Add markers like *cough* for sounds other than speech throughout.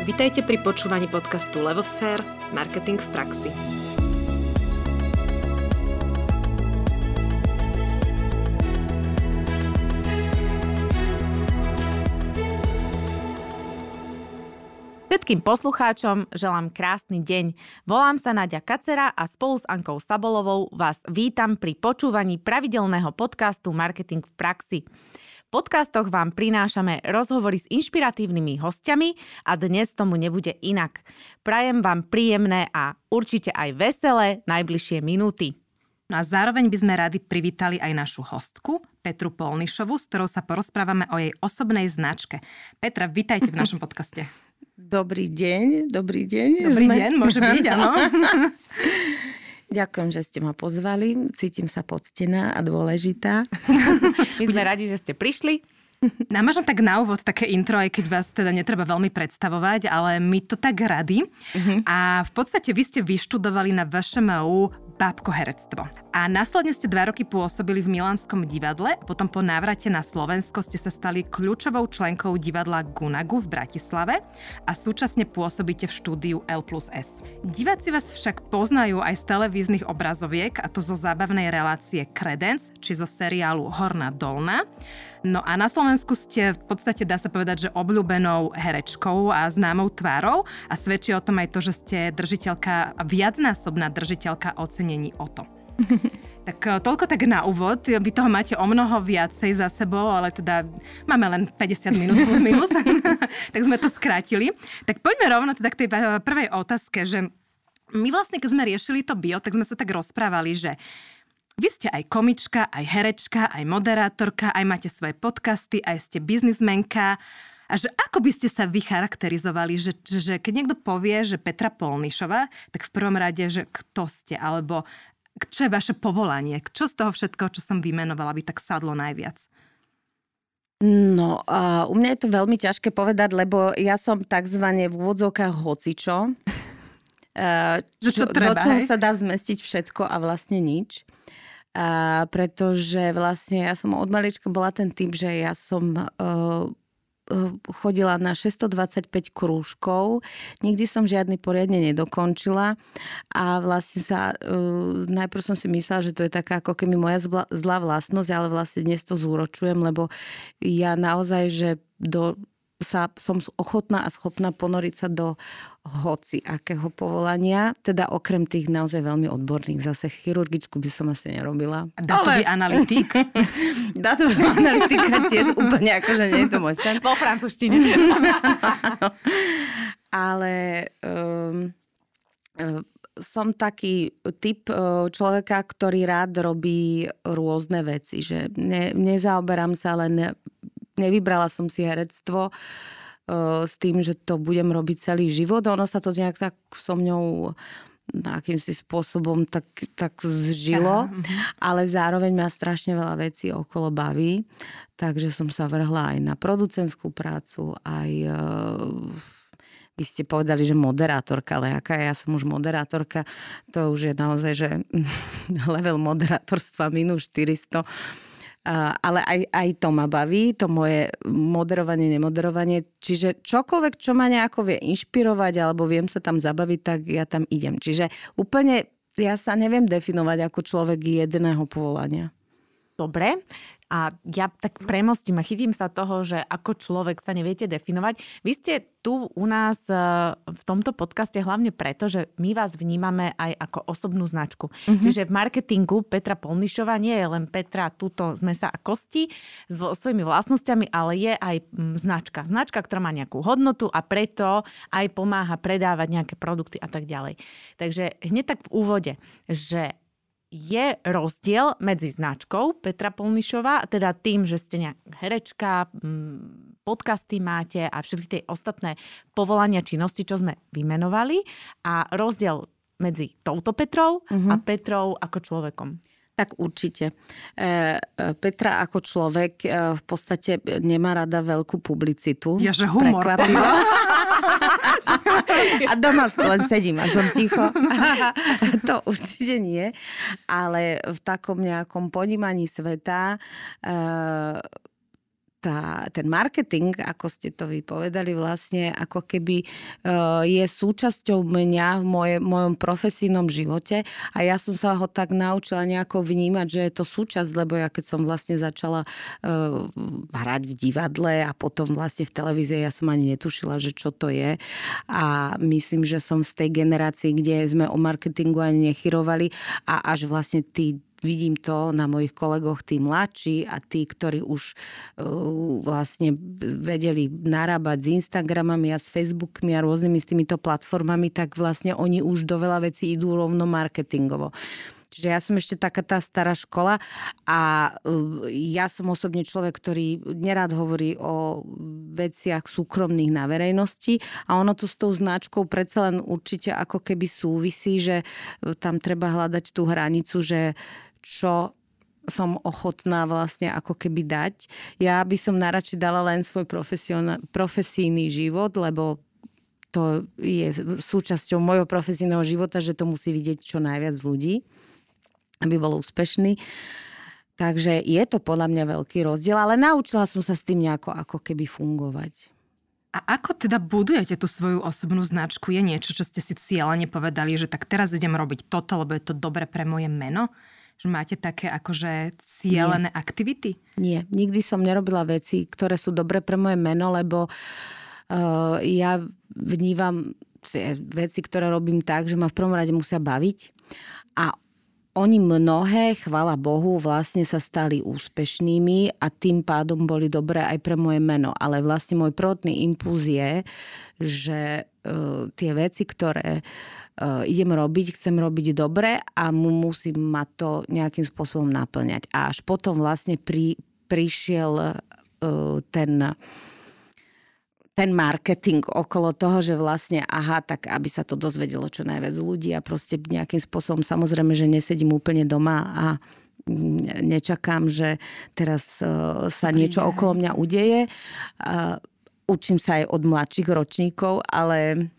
Vitajte pri počúvaní podcastu Levosfér – Marketing v praxi. Všetkým poslucháčom želám krásny deň. Volám sa Nadia Kacera a spolu s Ankou Sabolovou vás vítam pri počúvaní pravidelného podcastu Marketing v praxi podcastoch vám prinášame rozhovory s inšpiratívnymi hostiami a dnes tomu nebude inak. Prajem vám príjemné a určite aj veselé najbližšie minúty. No a zároveň by sme radi privítali aj našu hostku, Petru Polnišovu, s ktorou sa porozprávame o jej osobnej značke. Petra, vitajte v našom podcaste. *laughs* Dobrý deň, dobrý deň. Dobrý sme... deň, môže byť, áno. *laughs* *laughs* Ďakujem, že ste ma pozvali. Cítim sa poctená a dôležitá. *laughs* *laughs* My sme radi, že ste prišli. *laughs* Nám možno tak na úvod také intro, aj keď vás teda netreba veľmi predstavovať, ale my to tak rady. Uh-huh. A v podstate vy ste vyštudovali na VŠMU bábko herectvo. A následne ste dva roky pôsobili v Milánskom divadle, potom po návrate na Slovensko ste sa stali kľúčovou členkou divadla Gunagu v Bratislave a súčasne pôsobíte v štúdiu L plus S. Diváci vás však poznajú aj z televíznych obrazoviek, a to zo zábavnej relácie Credence, či zo seriálu Horná dolná. No a na Slovensku ste v podstate, dá sa povedať, že obľúbenou herečkou a známou tvárou a svedčí o tom aj to, že ste držiteľka, viacnásobná držiteľka ocenení o to. *laughs* Tak e, toľko tak na úvod. Vy toho máte o mnoho viacej za sebou, ale teda máme len 50 minút plus minus, *laughs* tak sme to skrátili. Tak poďme rovno teda k tej prvej otázke, že my vlastne, keď sme riešili to bio, tak sme sa tak rozprávali, že vy ste aj komička, aj herečka, aj moderátorka, aj máte svoje podcasty, aj ste biznismenka. A že ako by ste sa vy charakterizovali, že, že, že keď niekto povie, že Petra Polnišová, tak v prvom rade, že kto ste, alebo čo je vaše povolanie, čo z toho všetko, čo som vymenovala, by tak sadlo najviac? No, uh, u mňa je to veľmi ťažké povedať, lebo ja som takzvané v úvodzovkách hocičo. *laughs* Uh, čo, čo treba, do čoho hej? sa dá zmestiť všetko a vlastne nič. A pretože vlastne ja som od malička bola ten typ, že ja som uh, chodila na 625 krúžkov. Nikdy som žiadny poriadne nedokončila a vlastne sa, uh, najprv som si myslela, že to je taká ako keby moja zla, zlá vlastnosť, ale vlastne dnes to zúročujem, lebo ja naozaj, že do sa, som ochotná a schopná ponoriť sa do hoci akého povolania, teda okrem tých naozaj veľmi odborných. Zase chirurgičku by som asi nerobila. Datový Ale... analytik? *laughs* Datový analytika tiež úplne akože nie je to môj sen. Vo francúzštine. *laughs* Ale um, som taký typ e, človeka, ktorý rád robí rôzne veci, že ne, nezaoberám sa len nevybrala som si herectvo uh, s tým, že to budem robiť celý život. Ono sa to nejak tak so mňou akýmsi spôsobom tak, tak zžilo, Aha. Mhm. ale zároveň ma strašne veľa vecí okolo baví, takže som sa vrhla aj na producentskú prácu, aj uh, vy ste povedali, že moderátorka, ale aká ja som už moderátorka, to už je naozaj, že *laughs* level moderátorstva minus 400 ale aj, aj to ma baví, to moje moderovanie, nemoderovanie. Čiže čokoľvek, čo ma nejako vie inšpirovať alebo viem sa tam zabaviť, tak ja tam idem. Čiže úplne ja sa neviem definovať ako človek jedného povolania. Dobre, a ja tak premostím a chytím sa toho, že ako človek sa neviete definovať. Vy ste tu u nás e, v tomto podcaste hlavne preto, že my vás vnímame aj ako osobnú značku. Mm-hmm. Čiže v marketingu Petra Polnišová nie je len Petra tuto z mesa a kosti s svojimi vlastnosťami, ale je aj značka. Značka, ktorá má nejakú hodnotu a preto aj pomáha predávať nejaké produkty a tak ďalej. Takže hneď tak v úvode, že je rozdiel medzi značkou Petra Polnišová, teda tým, že ste nejak herečka, podcasty máte a všetky tie ostatné povolania činnosti, čo sme vymenovali a rozdiel medzi touto Petrou uh-huh. a mhm. Petrou ako človekom. Tak určite. E, e, Petra ako človek e, v podstate nemá rada veľkú publicitu. Ja, že humor. *laughs* a doma len sedím a som ticho. *laughs* to určite nie. Ale v takom nejakom ponímaní sveta tá, ten marketing, ako ste to vypovedali, vlastne ako keby uh, je súčasťou mňa v moje, mojom profesijnom živote a ja som sa ho tak naučila nejako vnímať, že je to súčasť, lebo ja keď som vlastne začala uh, hrať v divadle a potom vlastne v televízii, ja som ani netušila, že čo to je. A myslím, že som z tej generácie, kde sme o marketingu ani nechyrovali a až vlastne tí vidím to na mojich kolegoch, tí mladší a tí, ktorí už uh, vlastne vedeli narábať s Instagramami a s Facebookmi a rôznymi s týmito platformami, tak vlastne oni už do veľa vecí idú rovno marketingovo. Čiže ja som ešte taká tá stará škola a uh, ja som osobne človek, ktorý nerád hovorí o veciach súkromných na verejnosti a ono to s tou značkou predsa len určite ako keby súvisí, že uh, tam treba hľadať tú hranicu, že čo som ochotná vlastne ako keby dať. Ja by som najradšej dala len svoj profesijný život, lebo to je súčasťou môjho profesijného života, že to musí vidieť čo najviac ľudí, aby bol úspešný. Takže je to podľa mňa veľký rozdiel, ale naučila som sa s tým nejako ako keby fungovať. A ako teda budujete tú svoju osobnú značku? Je niečo, čo ste si cieľane povedali, že tak teraz idem robiť toto, lebo je to dobre pre moje meno? Že máte také akože cieľené Nie. aktivity? Nie, nikdy som nerobila veci, ktoré sú dobré pre moje meno, lebo uh, ja vnívam tie veci, ktoré robím tak, že ma v prvom rade musia baviť a oni mnohé, chvala Bohu, vlastne sa stali úspešnými a tým pádom boli dobré aj pre moje meno. Ale vlastne môj prvotný impuls je, že uh, tie veci, ktoré uh, idem robiť, chcem robiť dobre a mu musím ma to nejakým spôsobom naplňať. A až potom vlastne pri, prišiel uh, ten ten marketing okolo toho, že vlastne aha, tak aby sa to dozvedelo čo najviac ľudí a proste nejakým spôsobom samozrejme, že nesedím úplne doma a nečakám, že teraz uh, sa niečo okolo mňa udeje. Uh, učím sa aj od mladších ročníkov, ale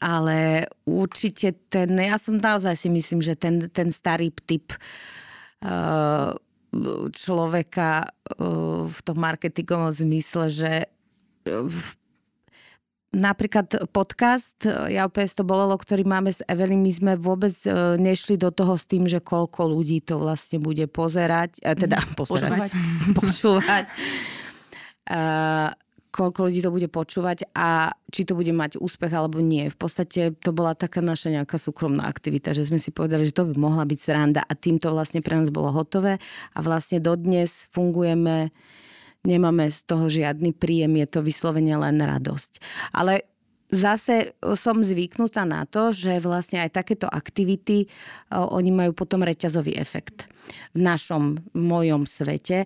ale určite ten, ja som naozaj si myslím, že ten, ten starý typ uh, človeka uh, v tom marketingovom zmysle, že Napríklad podcast Ja opäť to bolelo, ktorý máme s Evelyn, my sme vôbec nešli do toho s tým, že koľko ľudí to vlastne bude pozerať, teda mm, *laughs* pozerať, počúvať. *laughs* počúvať. Uh, koľko ľudí to bude počúvať a či to bude mať úspech alebo nie. V podstate to bola taká naša nejaká súkromná aktivita, že sme si povedali, že to by mohla byť sranda a týmto vlastne pre nás bolo hotové a vlastne dodnes fungujeme nemáme z toho žiadny príjem, je to vyslovene len radosť. Ale zase som zvyknutá na to, že vlastne aj takéto aktivity, oni majú potom reťazový efekt. V našom, v mojom svete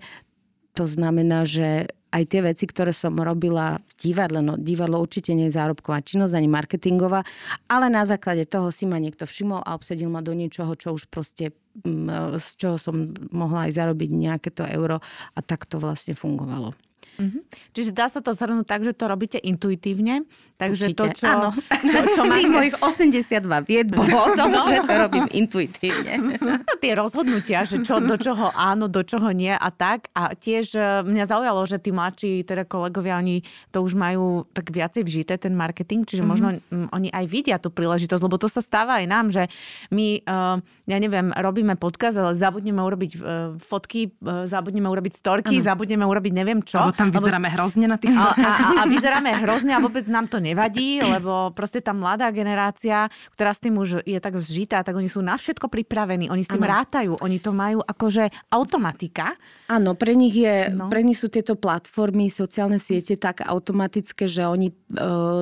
to znamená, že aj tie veci, ktoré som robila v divadle, no divadlo určite nie je zárobková činnosť ani marketingová, ale na základe toho si ma niekto všimol a obsedil ma do niečoho, čo už proste mm, z čoho som mohla aj zarobiť nejaké to euro a tak to vlastne fungovalo. Mm-hmm. Čiže dá sa to zhrnúť tak, že to robíte intuitívne. Takže Určite. to, čo, Áno. čo, čo máte... Tých mojich 82 vied bolo o tom, no. že to robím intuitívne. *laughs* No, tie rozhodnutia, že čo, do čoho áno, do čoho nie a tak. A tiež e, mňa zaujalo, že tí mladší teda kolegovia, oni to už majú tak viacej vžité, ten marketing, čiže mm-hmm. možno m, oni aj vidia tú príležitosť, lebo to sa stáva aj nám, že my, uh, ja neviem, robíme podcast, ale zabudneme urobiť uh, fotky, uh, zabudneme urobiť storky, ano. zabudneme urobiť neviem čo. Lebo tam vyzeráme lebo... hrozne na tých a, a, a vyzeráme hrozne a vôbec nám to nevadí, lebo proste tá mladá generácia, ktorá s tým už je tak zžitá, tak oni sú na všetko pripravení, oni s tým ano. rátajú, oni to majú akože automatika. Áno, pre nich, je, no. pre nich sú tieto platformy, sociálne siete tak automatické, že oni e,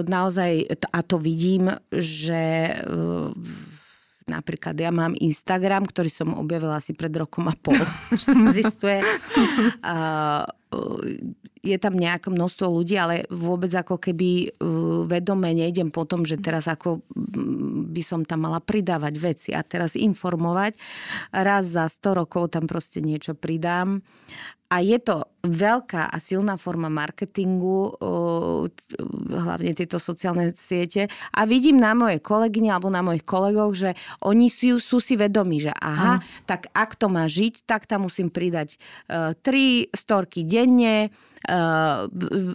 naozaj, a to vidím, že e, Napríklad ja mám Instagram, ktorý som objavila asi pred rokom a pol, *laughs* čo existuje. Uh, je tam nejaké množstvo ľudí, ale vôbec ako keby vedome nejdem po tom, že teraz ako by som tam mala pridávať veci a teraz informovať. Raz za 100 rokov tam proste niečo pridám a je to veľká a silná forma marketingu, hlavne tieto sociálne siete. A vidím na moje kolegyne alebo na mojich kolegov, že oni sú, sú si vedomí, že aha, aha, tak ak to má žiť, tak tam musím pridať uh, tri storky denne, uh,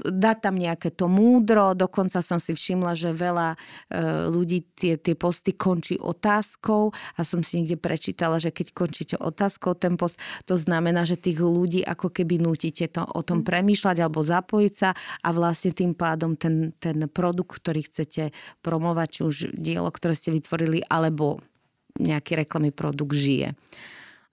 dať tam nejaké to múdro. Dokonca som si všimla, že veľa uh, ľudí tie, tie posty končí otázkou a som si niekde prečítala, že keď končíte otázkou ten post, to znamená, že tých ľudí ako keby nútiť musíte to, o tom premýšľať alebo zapojiť sa a vlastne tým pádom ten, ten produkt, ktorý chcete promovať, či už dielo, ktoré ste vytvorili, alebo nejaký reklamný produkt žije.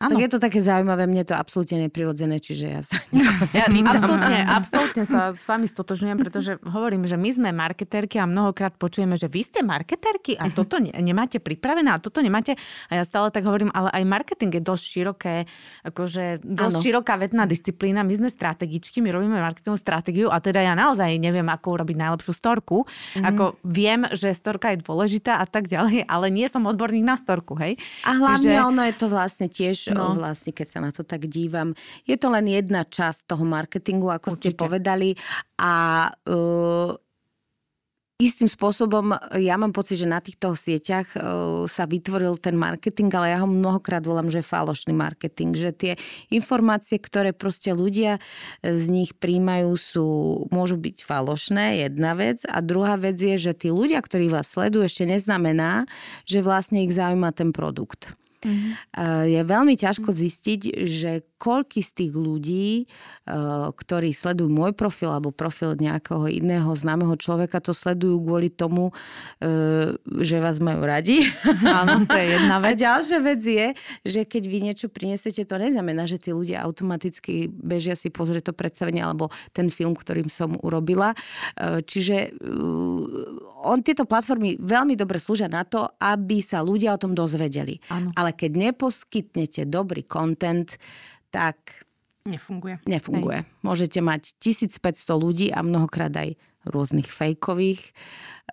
Ano. Tak je to také zaujímavé, mne to absolútne neprirodzené, čiže ja sa *laughs* ja, absolútne, absolútne sa s vami stotožňujem, pretože hovorím, že my sme marketérky a mnohokrát počujeme, že vy ste marketérky a toto ne, nemáte pripravené a toto nemáte. A ja stále tak hovorím, ale aj marketing je dosť široké, akože dosť ano. široká vedná disciplína. My sme strategičky, my robíme marketingovú stratégiu a teda ja naozaj neviem, ako urobiť najlepšiu storku. Mm. Ako viem, že storka je dôležitá a tak ďalej, ale nie som odborník na storku, hej. A hlavne Čiže... ono je to vlastne tiež no. vlastne, keď sa na to tak dívam. Je to len jedna časť toho marketingu, ako Určite. ste povedali. A uh, istým spôsobom, ja mám pocit, že na týchto sieťach uh, sa vytvoril ten marketing, ale ja ho mnohokrát volám, že falošný marketing, že tie informácie, ktoré proste ľudia z nich príjmajú, sú, môžu byť falošné, jedna vec. A druhá vec je, že tí ľudia, ktorí vás sledujú, ešte neznamená, že vlastne ich zaujíma ten produkt. Mm-hmm. Je veľmi ťažko zistiť, že koľky z tých ľudí, ktorí sledujú môj profil alebo profil nejakého iného známeho človeka, to sledujú kvôli tomu, že vás majú radi. *laughs* Áno, to je jedna *laughs* vec. A ďalšia vec je, že keď vy niečo prinesete, to neznamená, že tí ľudia automaticky bežia si pozrieť to predstavenie alebo ten film, ktorým som urobila. Čiže on, tieto platformy veľmi dobre slúžia na to, aby sa ľudia o tom dozvedeli. Ano. Ale keď neposkytnete dobrý content, tak... Nefunguje. Nefunguje. Hej. Môžete mať 1500 ľudí a mnohokrát aj rôznych fejkových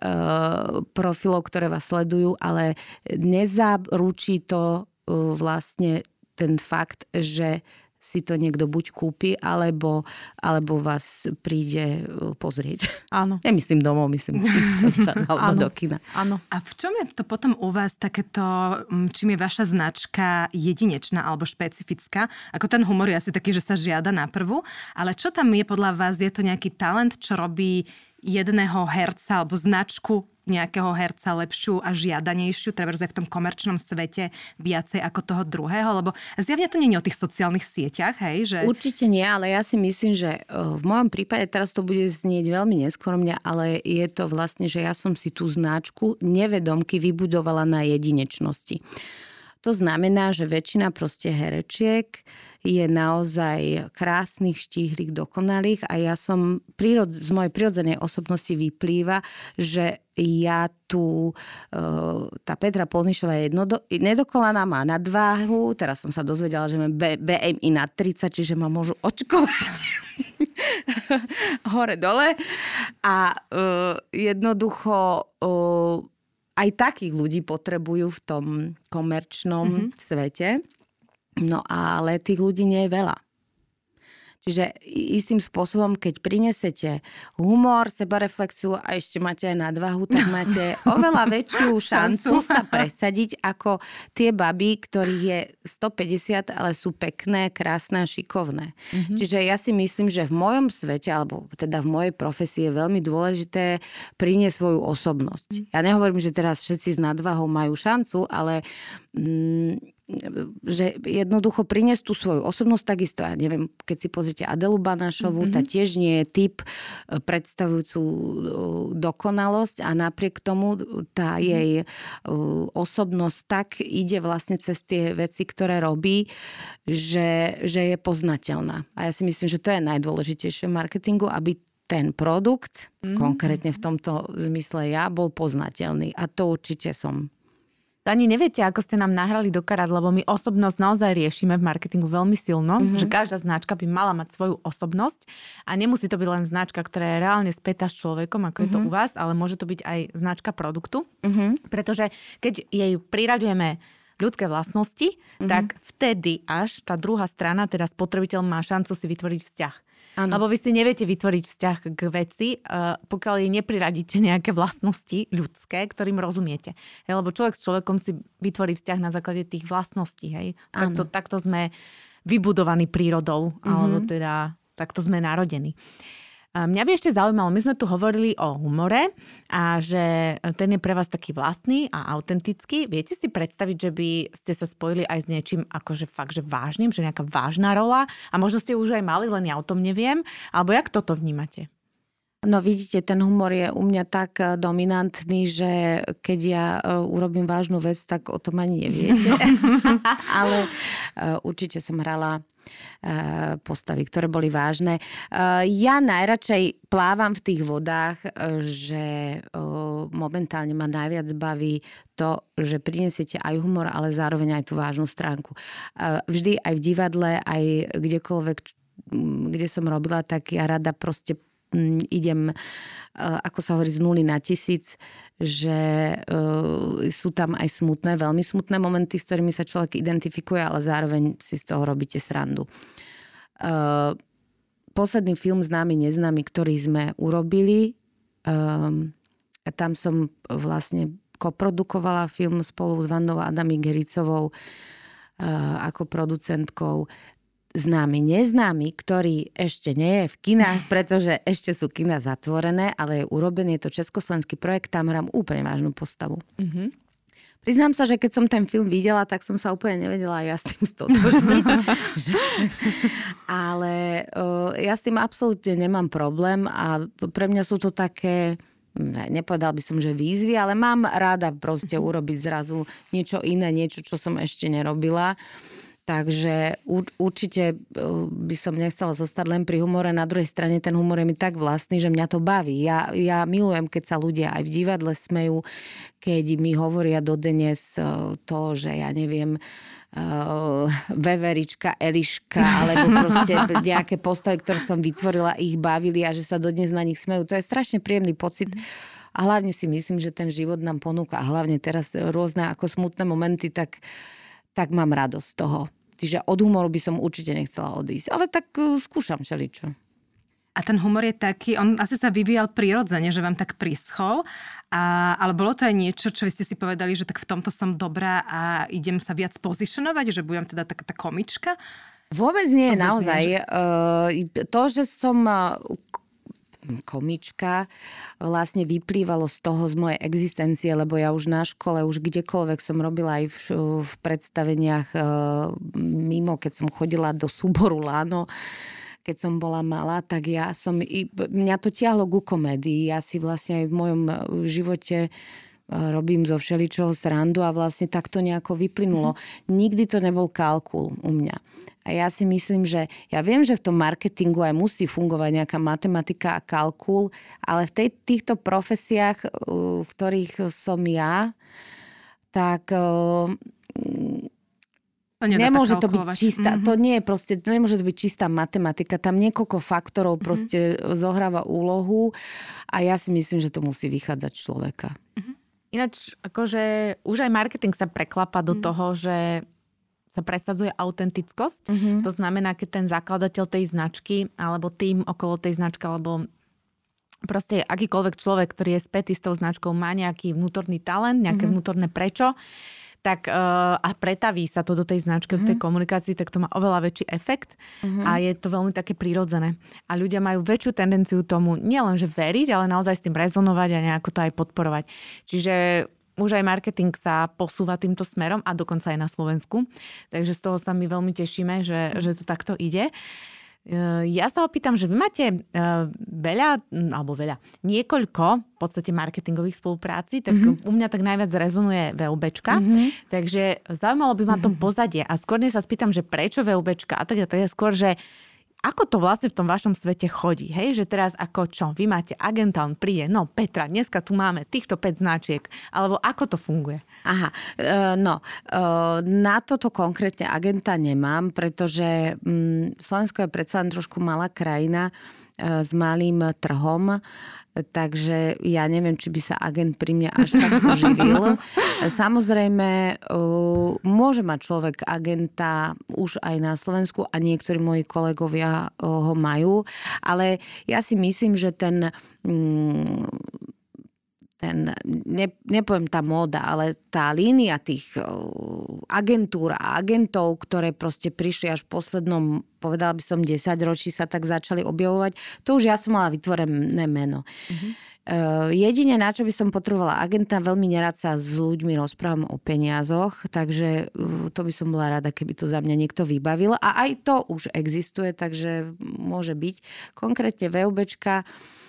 uh, profilov, ktoré vás sledujú, ale nezaručí to uh, vlastne ten fakt, že si to niekto buď kúpi, alebo, alebo vás príde uh, pozrieť. Áno. *laughs* Nemyslím domov, myslím *laughs* alebo do kina. Áno. A v čom je to potom u vás takéto, čím je vaša značka jedinečná alebo špecifická? Ako ten humor je asi taký, že sa žiada na prvú, ale čo tam je podľa vás? Je to nejaký talent, čo robí jedného herca alebo značku nejakého herca lepšiu a žiadanejšiu, treba aj v tom komerčnom svete viacej ako toho druhého, lebo zjavne to nie je o tých sociálnych sieťach, hej? Že... Určite nie, ale ja si myslím, že v mojom prípade teraz to bude znieť veľmi neskromne, ale je to vlastne, že ja som si tú značku nevedomky vybudovala na jedinečnosti. To znamená, že väčšina proste herečiek je naozaj krásnych, štíhlych, dokonalých a ja som prírod, z mojej prirodzenej osobnosti vyplýva, že ja tu, e, tá Petra Polnišová je jednodo, nedokolaná, má nadváhu, teraz som sa dozvedela, že má BMI na 30, čiže ma môžu očkovať. *laughs* Hore-dole. A uh, jednoducho uh, aj takých ľudí potrebujú v tom komerčnom mm-hmm. svete. No ale tých ľudí nie je veľa. Čiže istým spôsobom, keď prinesete humor, sebareflexiu a ešte máte aj nadvahu, tak máte oveľa väčšiu *laughs* šancu sa presadiť ako tie baby, ktorých je 150, ale sú pekné, krásne a šikovné. Mm-hmm. Čiže ja si myslím, že v mojom svete, alebo teda v mojej profesii je veľmi dôležité priniesť svoju osobnosť. Mm-hmm. Ja nehovorím, že teraz všetci s nadvahou majú šancu, ale že jednoducho priniesť tú svoju osobnosť, takisto, ja neviem, keď si pozrite Adelu Banášovú, mm-hmm. tá tiež nie je typ e, predstavujúcu e, dokonalosť a napriek tomu tá mm-hmm. jej e, osobnosť tak ide vlastne cez tie veci, ktoré robí, že, že je poznateľná. A ja si myslím, že to je najdôležitejšie v marketingu, aby ten produkt, mm-hmm. konkrétne v tomto zmysle ja, bol poznateľný. A to určite som. Ani neviete, ako ste nám nahrali do karát, lebo my osobnosť naozaj riešime v marketingu veľmi silno, mm-hmm. že každá značka by mala mať svoju osobnosť a nemusí to byť len značka, ktorá je reálne spätá s človekom, ako mm-hmm. je to mhm. u vás, ale môže to byť aj značka produktu, mm-hmm. pretože keď jej priraďujeme ľudské vlastnosti, mm-hmm. tak vtedy až tá druhá strana, teda spotrebiteľ má šancu si vytvoriť vzťah. Ano. Lebo vy si neviete vytvoriť vzťah k veci, uh, pokiaľ jej nepriradíte nejaké vlastnosti ľudské, ktorým rozumiete. Hej, lebo človek s človekom si vytvorí vzťah na základe tých vlastností. Hej. Takto, takto sme vybudovaní prírodou, mm-hmm. alebo teda takto sme narodení. Mňa by ešte zaujímalo, my sme tu hovorili o humore a že ten je pre vás taký vlastný a autentický. Viete si predstaviť, že by ste sa spojili aj s niečím akože fakt, že vážnym, že nejaká vážna rola a možno ste už aj mali, len ja o tom neviem. Alebo jak toto vnímate? No vidíte, ten humor je u mňa tak eh, dominantný, že keď ja eh, urobím vážnu vec, tak o tom ani neviete. *laughs* Ale uh, určite som hrala postavy, ktoré boli vážne. Ja najradšej plávam v tých vodách, že momentálne ma najviac baví to, že prinesiete aj humor, ale zároveň aj tú vážnu stránku. Vždy aj v divadle, aj kdekoľvek, kde som robila, tak ja rada proste idem, ako sa hovorí, z nuly na tisíc, že sú tam aj smutné, veľmi smutné momenty, s ktorými sa človek identifikuje, ale zároveň si z toho robíte srandu. Posledný film Známy, neznámy, ktorý sme urobili, tam som vlastne koprodukovala film spolu s Vandou Adami Gericovou ako producentkou známy, neznámy, ktorý ešte nie je v kinách, *laughs* pretože ešte sú kina zatvorené, ale je urobený, je to československý projekt, tam hrám úplne vážnu postavu. Mm-hmm. Priznám sa, že keď som ten film videla, tak som sa úplne nevedela ja s tým stotožniť. *laughs* Ale uh, ja s tým absolútne nemám problém a pre mňa sú to také ne, nepovedal by som, že výzvy, ale mám ráda proste urobiť zrazu niečo iné, niečo, čo som ešte nerobila. Takže určite e, by som nechcela zostať len pri humore. Na druhej strane ten humor je mi tak vlastný, že mňa to baví. Ja, ja milujem, keď sa ľudia aj v divadle smejú, keď mi hovoria dodnes e, to, že ja neviem, uh, Veverička, Eliška, alebo proste *laughs* nejaké postavy, ktoré som vytvorila, ich bavili a že sa dodnes na nich smejú. To je strašne príjemný pocit. A hlavne si myslím, že ten život nám ponúka, a hlavne teraz rôzne ako smutné momenty, tak tak mám radosť z toho. Čiže od humoru by som určite nechcela odísť. Ale tak uh, skúšam všeličo. A ten humor je taký, on asi sa vyvíjal prirodzene, že vám tak prischol, a, ale bolo to aj niečo, čo vy ste si povedali, že tak v tomto som dobrá a idem sa viac pozicionovať, že budem teda taká tá komička? Vôbec nie, Vôbec naozaj. Nie, že... To, že som komička vlastne vyplývalo z toho, z mojej existencie, lebo ja už na škole, už kdekoľvek som robila aj v, v predstaveniach e, mimo, keď som chodila do súboru Lano, keď som bola malá, tak ja som, mňa to tiahlo ku komédii. Ja si vlastne aj v mojom e, živote robím zo všeličoho srandu a vlastne takto nejako vyplynulo. Mm-hmm. Nikdy to nebol kalkul u mňa. A ja si myslím, že ja viem, že v tom marketingu aj musí fungovať nejaká matematika a kalkul, ale v tej, týchto profesiách, v ktorých som ja, tak to nemôže to byť čistá, mm-hmm. to nie je proste, to nemôže to byť čistá matematika, tam niekoľko faktorov mm-hmm. proste zohráva úlohu a ja si myslím, že to musí vychádzať človeka. Mm-hmm. Ináč, akože už aj marketing sa preklapa do mm. toho, že sa presadzuje autentickosť. Mm-hmm. To znamená, keď ten zakladateľ tej značky alebo tým okolo tej značky alebo proste akýkoľvek človek, ktorý je spätý s tou značkou, má nejaký vnútorný talent, nejaké mm-hmm. vnútorné prečo, tak uh, a pretaví sa to do tej značky, mm-hmm. do tej mhm. komunikácii, tak to má oveľa väčší efekt mm-hmm. a je to veľmi také prírodzené. A ľudia majú väčšiu tendenciu tomu nielenže veriť, ale naozaj s tým rezonovať a nejako to aj podporovať. Čiže už aj marketing sa posúva týmto smerom a dokonca aj na Slovensku. Takže z toho sa my veľmi tešíme, že, že to takto ide. Uh, ja sa opýtam, že vy máte eh, veľa, alebo veľa, niekoľko v podstate marketingových spolupráci, tak mm-hmm. u mňa tak najviac rezonuje VUBčka, mm-hmm. takže zaujímalo by ma to mm-hmm. pozadie a skôr sa spýtam, že prečo VUBčka a tak je skôr, že ako to vlastne v tom vašom svete chodí? Hej, že teraz ako čo? Vy máte agenta, on príde, no Petra, dneska tu máme týchto 5 značiek, alebo ako to funguje? Aha, uh, no, uh, na toto konkrétne agenta nemám, pretože um, Slovensko je predsa len trošku malá krajina s malým trhom, takže ja neviem, či by sa agent pri mne až tak uživil. *laughs* Samozrejme, môže mať človek agenta už aj na Slovensku a niektorí moji kolegovia ho majú, ale ja si myslím, že ten mm, ten, ne, nepoviem tá móda, ale tá línia tých agentúr a agentov, ktoré proste prišli až v poslednom, povedala by som 10 ročí sa tak začali objavovať, to už ja som mala vytvorené meno. Mm-hmm. Uh, jedine, na čo by som potrebovala agenta, veľmi nerad sa s ľuďmi rozprávam o peniazoch, takže uh, to by som bola rada, keby to za mňa niekto vybavil. A aj to už existuje, takže môže byť. Konkrétne VUBčka, uh,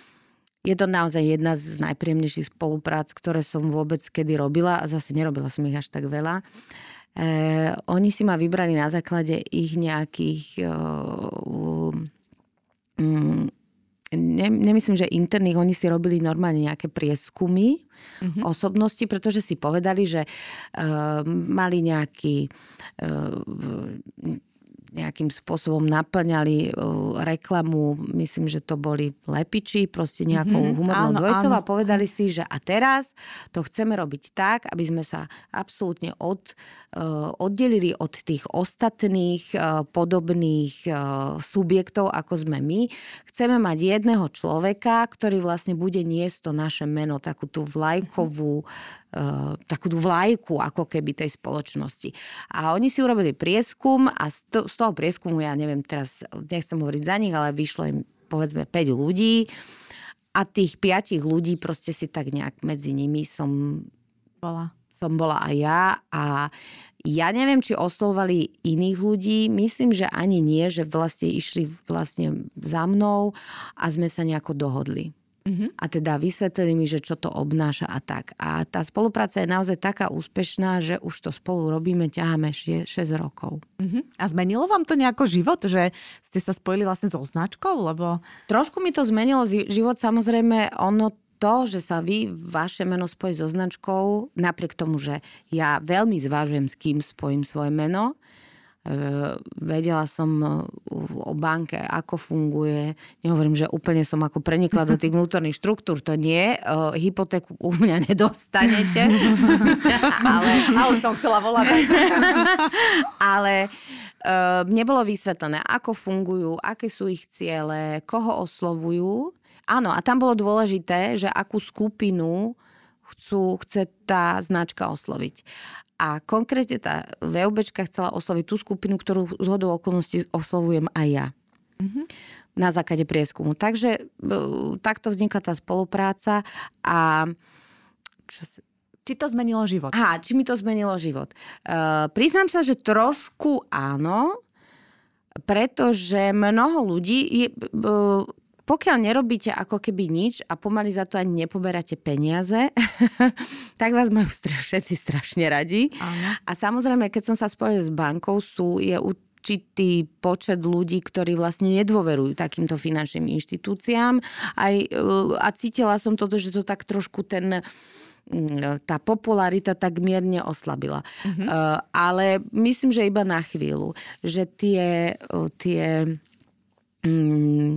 je to naozaj jedna z najpríjemnejších spoluprác, ktoré som vôbec kedy robila a zase nerobila som ich až tak veľa. E, oni si ma vybrali na základe ich nejakých... E, ne, nemyslím, že interných, oni si robili normálne nejaké prieskumy mm-hmm. osobnosti, pretože si povedali, že e, mali nejaký... E, nejakým spôsobom naplňali uh, reklamu, myslím, že to boli lepiči, proste nejakou mm-hmm, humornou áno, dvojcov áno. a povedali si, že a teraz to chceme robiť tak, aby sme sa absolútne od, uh, oddelili od tých ostatných uh, podobných subjektov, ako sme my. Chceme mať jedného človeka, ktorý vlastne bude niesť to naše meno, takú tú vlajkovú mm-hmm takú tú vlajku ako keby tej spoločnosti. A oni si urobili prieskum a z, to, z toho prieskumu, ja neviem teraz, nechcem hovoriť za nich, ale vyšlo im povedzme 5 ľudí a tých 5 ľudí proste si tak nejak medzi nimi som bola. Som bola aj ja a ja neviem, či oslovovali iných ľudí. Myslím, že ani nie, že vlastne išli vlastne za mnou a sme sa nejako dohodli. Uh-huh. A teda vysvetlili mi, že čo to obnáša a tak. A tá spolupráca je naozaj taká úspešná, že už to spolu robíme, ťaháme 6 rokov. Uh-huh. A zmenilo vám to nejako život, že ste sa spojili vlastne so značkou? Lebo... Trošku mi to zmenilo život, samozrejme, ono to, že sa vy, vaše meno spojí so značkou, napriek tomu, že ja veľmi zvážujem, s kým spojím svoje meno, vedela som e, o banke, ako funguje. Nehovorím, že úplne som ako prenikla do tých vnútorných štruktúr, to nie. E, hypotéku u mňa nedostanete. *laughs* ale, ale už som chcela volať. *laughs* ale uh, mne bolo vysvetlené, ako fungujú, aké sú ich ciele, koho oslovujú. Áno, a tam bolo dôležité, že akú skupinu chcú, chce tá značka osloviť. A konkrétne tá VOBčka chcela osloviť tú skupinu, ktorú z hodou okolností oslovujem aj ja. Mm-hmm. Na základe prieskumu. Takže e, takto vznikla tá spolupráca a čo si... Či to zmenilo život? Aha, či mi to zmenilo život. Uh, priznám sa, že trošku áno, pretože mnoho ľudí je, uh, pokiaľ nerobíte ako keby nič a pomaly za to ani nepoberáte peniaze, *laughs* tak vás majú všetci strašne radi. A samozrejme, keď som sa spojila s bankou, sú, je určitý počet ľudí, ktorí vlastne nedôverujú takýmto finančným inštitúciám. Aj, e, a cítila som toto, že to tak trošku ten tá popularita tak mierne oslabila. Mm-hmm. Uh, ale myslím, že iba na chvíľu. Že tie, tie mm,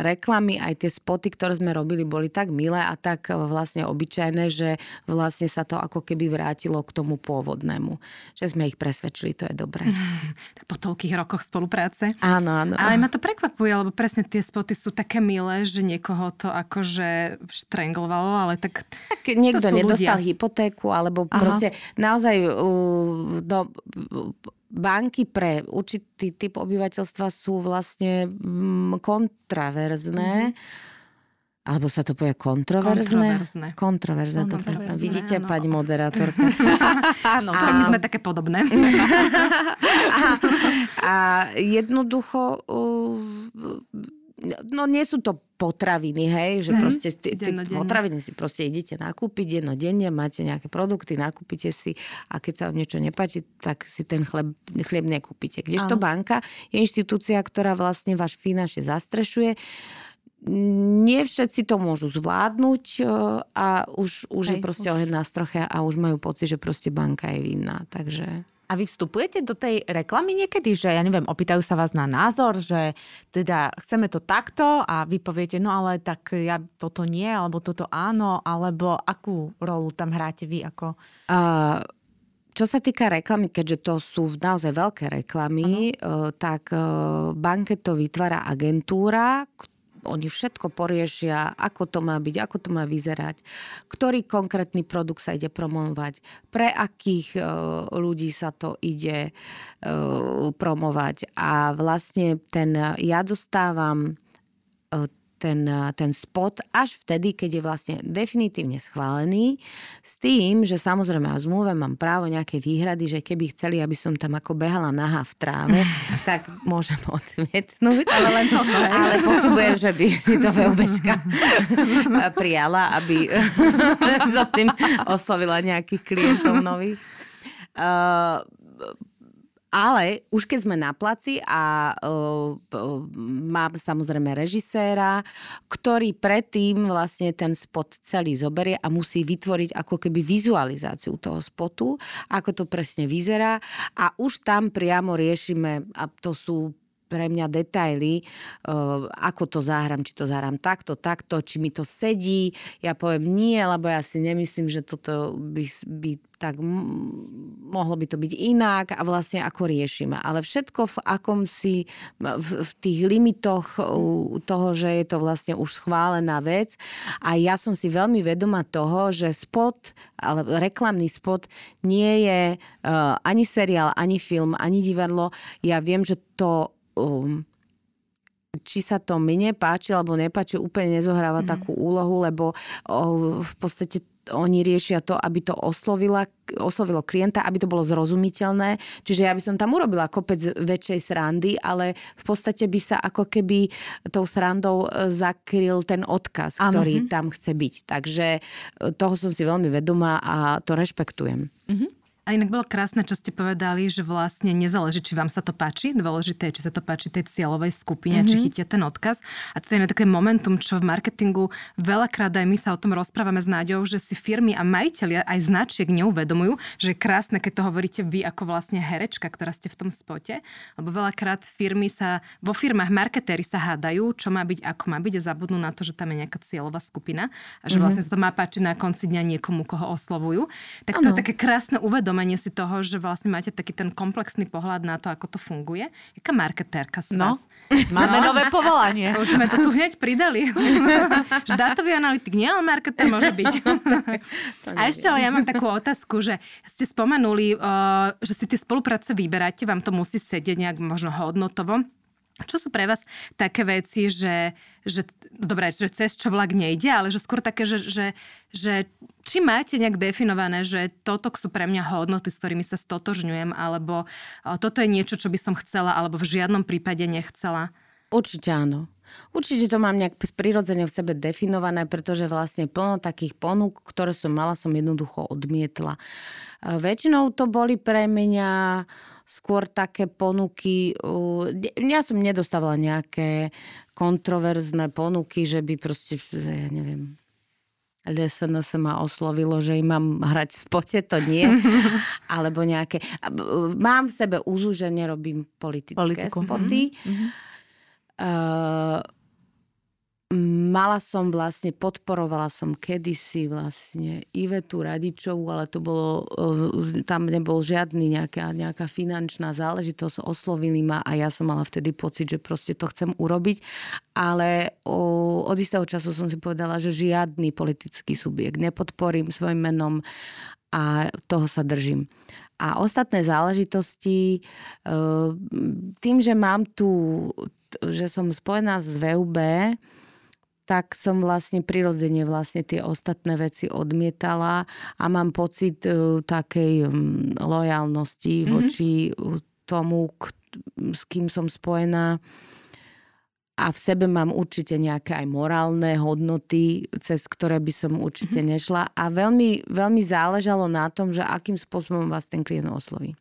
reklamy, aj tie spoty, ktoré sme robili, boli tak milé a tak e, vlastne obyčajné, že vlastne sa to ako keby vrátilo k tomu pôvodnému. Že sme ich presvedčili, to je dobré. *laughs* po toľkých rokoch spolupráce. Áno, áno. Ale ma to prekvapuje, lebo presne tie spoty sú také milé, že niekoho to akože štrenglovalo, ale tak... Tak niekto nedostal ľudia. hypotéku, alebo Aha. proste naozaj uh, no, banky pre určitý typ obyvateľstva sú vlastne mm, kontraverzné. Mm-hmm. Alebo sa to povie kontroverzné? Kontroverzné. Kontroverzné. kontroverzné. To, vidíte, áno. pani moderátorka. *laughs* Áno, a... my sme také podobné. a, *laughs* a jednoducho no nie sú to potraviny, hej, že mm. proste ty, ty potraviny si proste idete nakúpiť dennodenne, máte nejaké produkty, nakúpite si a keď sa niečo nepáči, tak si ten chleb, chlieb nekúpite. Kdežto banka je inštitúcia, ktorá vlastne váš finančne zastrešuje, nie všetci to môžu zvládnuť e, a už, už je proste oheň na stroche a už majú pocit, že proste banka je vinná. Takže... A vy vstupujete do tej reklamy niekedy, že ja neviem, opýtajú sa vás na názor, že teda chceme to takto a vy poviete, no ale tak ja toto nie, alebo toto áno, alebo akú rolu tam hráte vy ako... Uh, čo sa týka reklamy, keďže to sú naozaj veľké reklamy, uh, tak uh, banket to vytvára agentúra, oni všetko poriešia, ako to má byť, ako to má vyzerať, ktorý konkrétny produkt sa ide promovať, pre akých uh, ľudí sa to ide uh, promovať. A vlastne ten, ja dostávam uh, ten, ten spot až vtedy, keď je vlastne definitívne schválený, s tým, že samozrejme a zmluve mám právo nejaké výhrady, že keby chceli, aby som tam ako behala naha v tráve, *laughs* tak môžem odmietnúť. Ale len to. Ale pochybujem, že by si to VUBčka *laughs* prijala, aby *laughs* za tým oslovila nejakých klientov nových. Uh, ale už keď sme na placi a uh, mám samozrejme režiséra, ktorý predtým vlastne ten spot celý zoberie a musí vytvoriť ako keby vizualizáciu toho spotu, ako to presne vyzerá. A už tam priamo riešime, a to sú pre mňa detaily, uh, ako to zahrám, či to zahrám takto, takto, či mi to sedí. Ja poviem nie, lebo ja si nemyslím, že toto by, by tak mohlo by to byť inak a vlastne ako riešime. Ale všetko v akom si, v, v tých limitoch toho, že je to vlastne už schválená vec a ja som si veľmi vedoma toho, že spot, ale reklamný spot nie je uh, ani seriál, ani film, ani divadlo. Ja viem, že to um, či sa to mne páči alebo nepáči, úplne nezohráva mm. takú úlohu, lebo o, v podstate oni riešia to, aby to oslovila, oslovilo klienta, aby to bolo zrozumiteľné. Čiže ja by som tam urobila kopec väčšej srandy, ale v podstate by sa ako keby tou srandou e, zakryl ten odkaz, ano. ktorý mhm. tam chce byť. Takže e, toho som si veľmi vedomá a to rešpektujem. Mm-hmm. A inak bolo krásne, čo ste povedali, že vlastne nezáleží, či vám sa to páči, dôležité je, či sa to páči tej cieľovej skupine, mm-hmm. či mhm. chytia ten odkaz. A to je na také momentum, čo v marketingu veľakrát aj my sa o tom rozprávame s Náďou, že si firmy a majiteľia aj značiek neuvedomujú, že je krásne, keď to hovoríte vy ako vlastne herečka, ktorá ste v tom spote. Lebo veľakrát firmy sa, vo firmách marketéri sa hádajú, čo má byť, ako má byť a zabudnú na to, že tam je nejaká cieľová skupina a že mm-hmm. vlastne sa to má páčiť na konci dňa niekomu, koho oslovujú. Tak to ano. je také krásne uvedomenie uvedomenie si toho, že vlastne máte taký ten komplexný pohľad na to, ako to funguje. Jaká marketérka z no, vás? Máme no, nové povolanie. Už sme to tu hneď pridali. že dátový analytik nie, ale marketér môže byť. *laughs* A ešte ale ja mám takú otázku, že ste spomenuli, že si tie spolupráce vyberáte, vám to musí sedieť nejak možno hodnotovo. Čo sú pre vás také veci, že, že dobré, že cez čo vlak nejde, ale že skôr také, že, že, že či máte nejak definované, že toto sú pre mňa hodnoty, s ktorými sa stotožňujem, alebo toto je niečo, čo by som chcela, alebo v žiadnom prípade nechcela? Určite áno. Určite to mám nejak prirodzene v sebe definované, pretože vlastne plno takých ponúk, ktoré som mala, som jednoducho odmietla. Väčšinou to boli pre mňa skôr také ponuky. Ja som nedostávala nejaké kontroverzné ponuky, že by proste, ja neviem, LSNS ma oslovilo, že im mám hrať v spote, to nie. *laughs* Alebo nejaké... Mám v sebe úzu, že nerobím politické Politiku. spoty. Mm-hmm. Uh, Mala som vlastne, podporovala som kedysi vlastne Ivetu Radičovú, ale to bolo, e, tam nebol žiadny nejaká, nejaká finančná záležitosť, oslovili ma a ja som mala vtedy pocit, že proste to chcem urobiť, ale o, od istého času som si povedala, že žiadny politický subjekt nepodporím svojim menom a toho sa držím. A ostatné záležitosti, e, tým, že mám tu, že som spojená s VUB, tak som vlastne prirodzene vlastne tie ostatné veci odmietala a mám pocit uh, takej um, lojalnosti mm-hmm. voči tomu, k, s kým som spojená. A v sebe mám určite nejaké aj morálne hodnoty, cez ktoré by som určite mm-hmm. nešla. A veľmi, veľmi záležalo na tom, že akým spôsobom vás ten klient osloví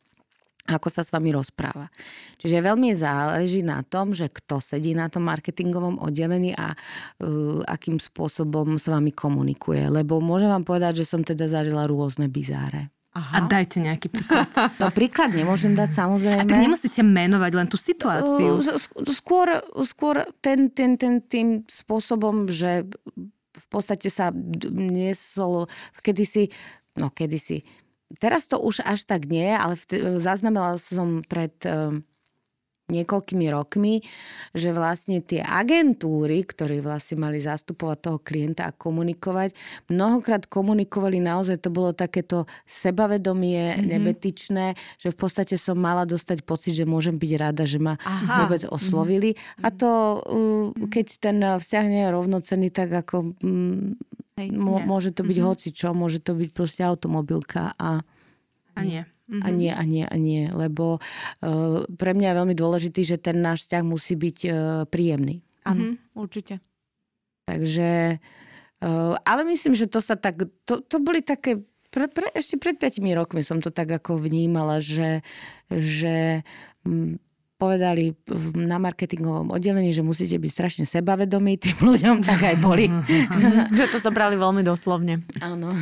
ako sa s vami rozpráva. Čiže veľmi záleží na tom, že kto sedí na tom marketingovom oddelení a uh, akým spôsobom s vami komunikuje. Lebo môžem vám povedať, že som teda zažila rôzne bizáre. Aha. A dajte nejaký príklad. *laughs* No príklad nemôžem dať samozrejme. A tak nemusíte menovať len tú situáciu. Skôr, skôr ten, ten, ten, tým spôsobom, že v podstate sa niesol kedysi, no kedysi, teraz to už až tak nie, ale zaznamenala som pred niekoľkými rokmi, že vlastne tie agentúry, ktorí vlastne mali zastupovať toho klienta a komunikovať, mnohokrát komunikovali naozaj, to bolo takéto sebavedomie, mm-hmm. nebetičné, že v podstate som mala dostať pocit, že môžem byť rada, že ma Aha. vôbec mhm. oslovili. Mm-hmm. A to, mhm. keď ten vzťah nie je rovnocenný, tak ako mm, Hej, môže to byť mm-hmm. hoci čo, môže to byť proste automobilka a... A nie. Mm-hmm. A nie, a nie, a nie. Lebo uh, pre mňa je veľmi dôležitý, že ten náš vzťah musí byť uh, príjemný. Áno, mm-hmm. určite. Takže, uh, ale myslím, že to sa tak, to, to boli také, pre, pre, ešte pred 5 rokmi som to tak ako vnímala, že, že m, povedali na marketingovom oddelení, že musíte byť strašne sebavedomí tým *laughs* ľuďom, tak aj boli. *laughs* že to zobrali veľmi doslovne. Áno. *laughs*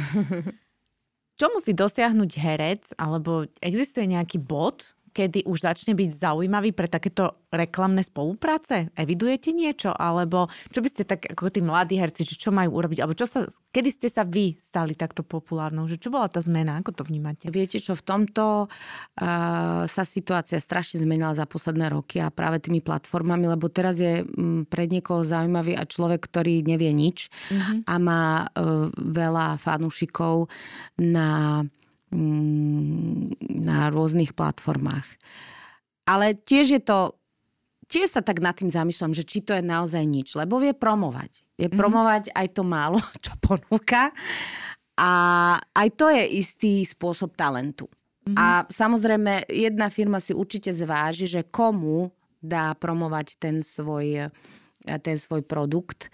Čo musí dosiahnuť herec, alebo existuje nejaký bod, kedy už začne byť zaujímavý pre takéto reklamné spolupráce? Evidujete niečo? Alebo čo by ste tak ako tí mladí herci, čo majú urobiť? Alebo čo sa, kedy ste sa vy stali takto populárnou? Že čo bola tá zmena? Ako to vnímate? Viete čo, v tomto uh, sa situácia strašne zmenila za posledné roky a práve tými platformami, lebo teraz je um, pred niekoho zaujímavý a človek, ktorý nevie nič mm-hmm. a má uh, veľa fanúšikov na Mm, na rôznych platformách. Ale tiež je to, tiež sa tak nad tým zamýšľam, že či to je naozaj nič, lebo vie promovať. Vie mm-hmm. promovať aj to málo, *laughs* čo ponúka. A aj to je istý spôsob talentu. Mm-hmm. A samozrejme, jedna firma si určite zváži, že komu dá promovať ten svoj, ten svoj produkt.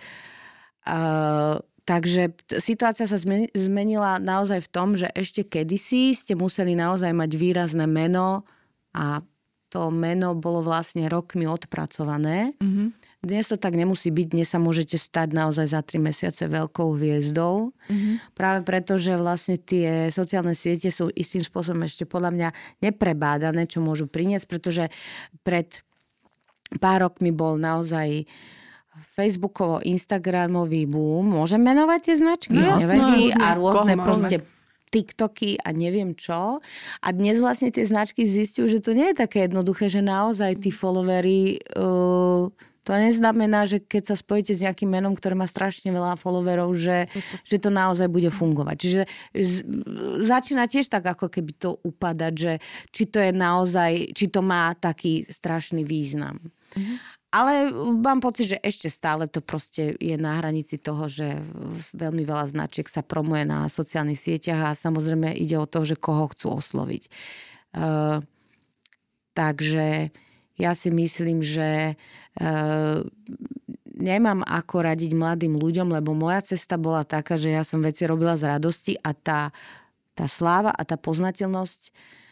Uh, Takže situácia sa zmenila naozaj v tom, že ešte kedysi ste museli naozaj mať výrazné meno a to meno bolo vlastne rokmi odpracované. Mm-hmm. Dnes to tak nemusí byť, dnes sa môžete stať naozaj za tri mesiace veľkou hviezdou. Mm-hmm. Práve preto, že vlastne tie sociálne siete sú istým spôsobom ešte podľa mňa neprebádané, čo môžu priniesť, pretože pred pár rokmi bol naozaj uh, Facebookovo, Instagramový boom. Môžem menovať tie značky? No, Nevadí. A rôzne proste TikToky a neviem čo. A dnes vlastne tie značky zistujú, že to nie je také jednoduché, že naozaj tí followery... Uh, to neznamená, že keď sa spojíte s nejakým menom, ktoré má strašne veľa followerov, že, že to naozaj bude fungovať. Čiže z, začína tiež tak ako keby to upadať, že či to je naozaj, či to má taký strašný význam. Mm-hmm. Ale mám pocit, že ešte stále to proste je na hranici toho, že veľmi veľa značiek sa promuje na sociálnych sieťach a samozrejme ide o to, že koho chcú osloviť. Uh, takže ja si myslím, že uh, nemám ako radiť mladým ľuďom, lebo moja cesta bola taká, že ja som veci robila z radosti a tá, tá sláva a tá poznateľnosť E,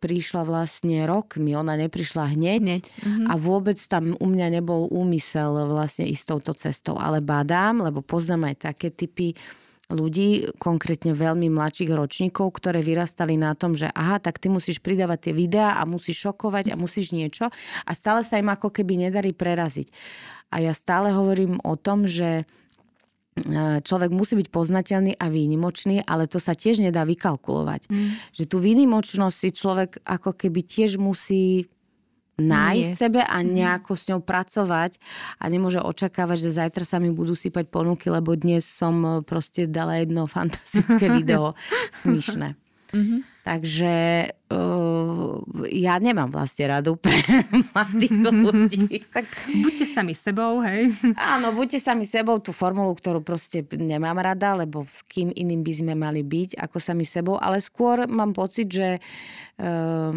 prišla vlastne rokmi, ona neprišla hneď, hneď. Mm-hmm. a vôbec tam u mňa nebol úmysel vlastne ísť touto cestou, ale badám, lebo poznám aj také typy ľudí, konkrétne veľmi mladších ročníkov, ktoré vyrastali na tom, že aha, tak ty musíš pridávať tie videá a musíš šokovať a musíš niečo a stále sa im ako keby nedarí preraziť. A ja stále hovorím o tom, že človek musí byť poznateľný a výnimočný, ale to sa tiež nedá vykalkulovať. Mm. Že tú výnimočnosť si človek ako keby tiež musí nájsť yes. sebe a mm. nejako s ňou pracovať a nemôže očakávať, že zajtra sa mi budú sypať ponuky, lebo dnes som e, proste dala jedno *laughs* fantastické video smišné. Mm-hmm. Takže uh, ja nemám vlastne radu pre *laughs* mladých ľudí. tak buďte sami sebou, hej? Áno, buďte sami sebou, tú formulu, ktorú proste nemám rada, lebo s kým iným by sme mali byť ako sami sebou, ale skôr mám pocit, že uh,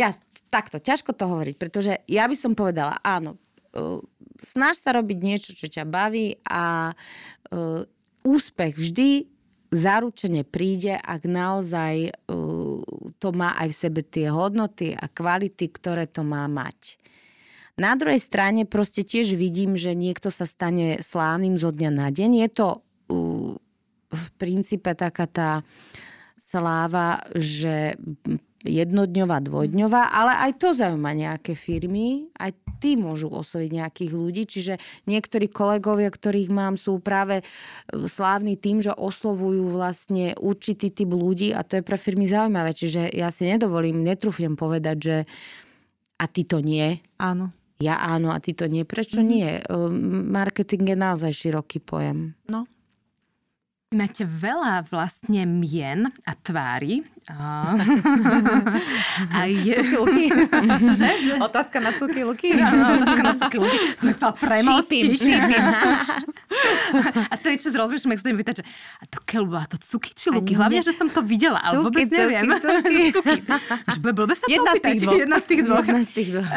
ja, takto, ťažko to hovoriť, pretože ja by som povedala, áno, uh, snaž sa robiť niečo, čo ťa baví a uh, úspech vždy zaručene príde, ak naozaj uh, to má aj v sebe tie hodnoty a kvality, ktoré to má mať. Na druhej strane proste tiež vidím, že niekto sa stane slávnym zo dňa na deň. Je to uh, v princípe taká tá sláva, že jednodňová, dvojdňová, ale aj to zaujíma nejaké firmy, aj tí môžu osloviť nejakých ľudí, čiže niektorí kolegovia, ktorých mám, sú práve e, slávni tým, že oslovujú vlastne určitý typ ľudí a to je pre firmy zaujímavé, čiže ja si nedovolím, netrúfnem povedať, že a ty to nie. Áno. Ja áno a ty to nie. Prečo mm-hmm. nie? E, marketing je naozaj široký pojem. No, Máte veľa vlastne mien a tvári. A, a je... Cuky, Čože? Otázka na cuky luky? Áno, otázka na cuky luky. Som chcela premostiť. Šípim, a celý čas rozmýšľam, ak sa mi pýtať, že a to keľu, a to cuky či luky? Hlavne, že som to videla, ale vôbec neviem. Cuky, cuky. Blbe sa Jedna z tých dvoch. Jedna z tých dvoch. Jedna z tých dvoch.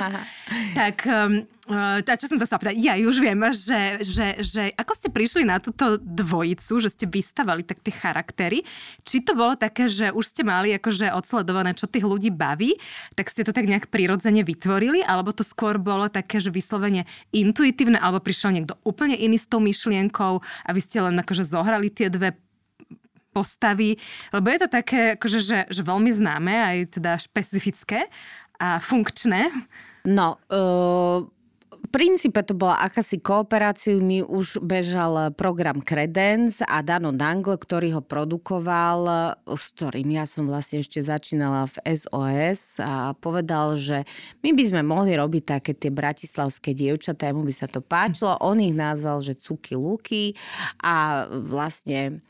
*laughs* tak um, Uh, čo som sa pýtať? Ja už viem, že, že, že ako ste prišli na túto dvojicu, že ste vystavali tak tie charaktery, či to bolo také, že už ste mali akože odsledované, čo tých ľudí baví, tak ste to tak nejak prirodzene vytvorili, alebo to skôr bolo také, že vyslovene intuitívne, alebo prišiel niekto úplne iný s tou myšlienkou a vy ste len akože zohrali tie dve postavy, lebo je to také, akože, že, že veľmi známe, aj teda špecifické a funkčné. No, uh princípe to bola akási kooperácia. Mi už bežal program Credence a Dano Dangle, ktorý ho produkoval, s ktorým ja som vlastne ešte začínala v SOS a povedal, že my by sme mohli robiť také tie bratislavské dievčatá, mu by sa to páčilo. On ich nazval, že cuky luky a vlastne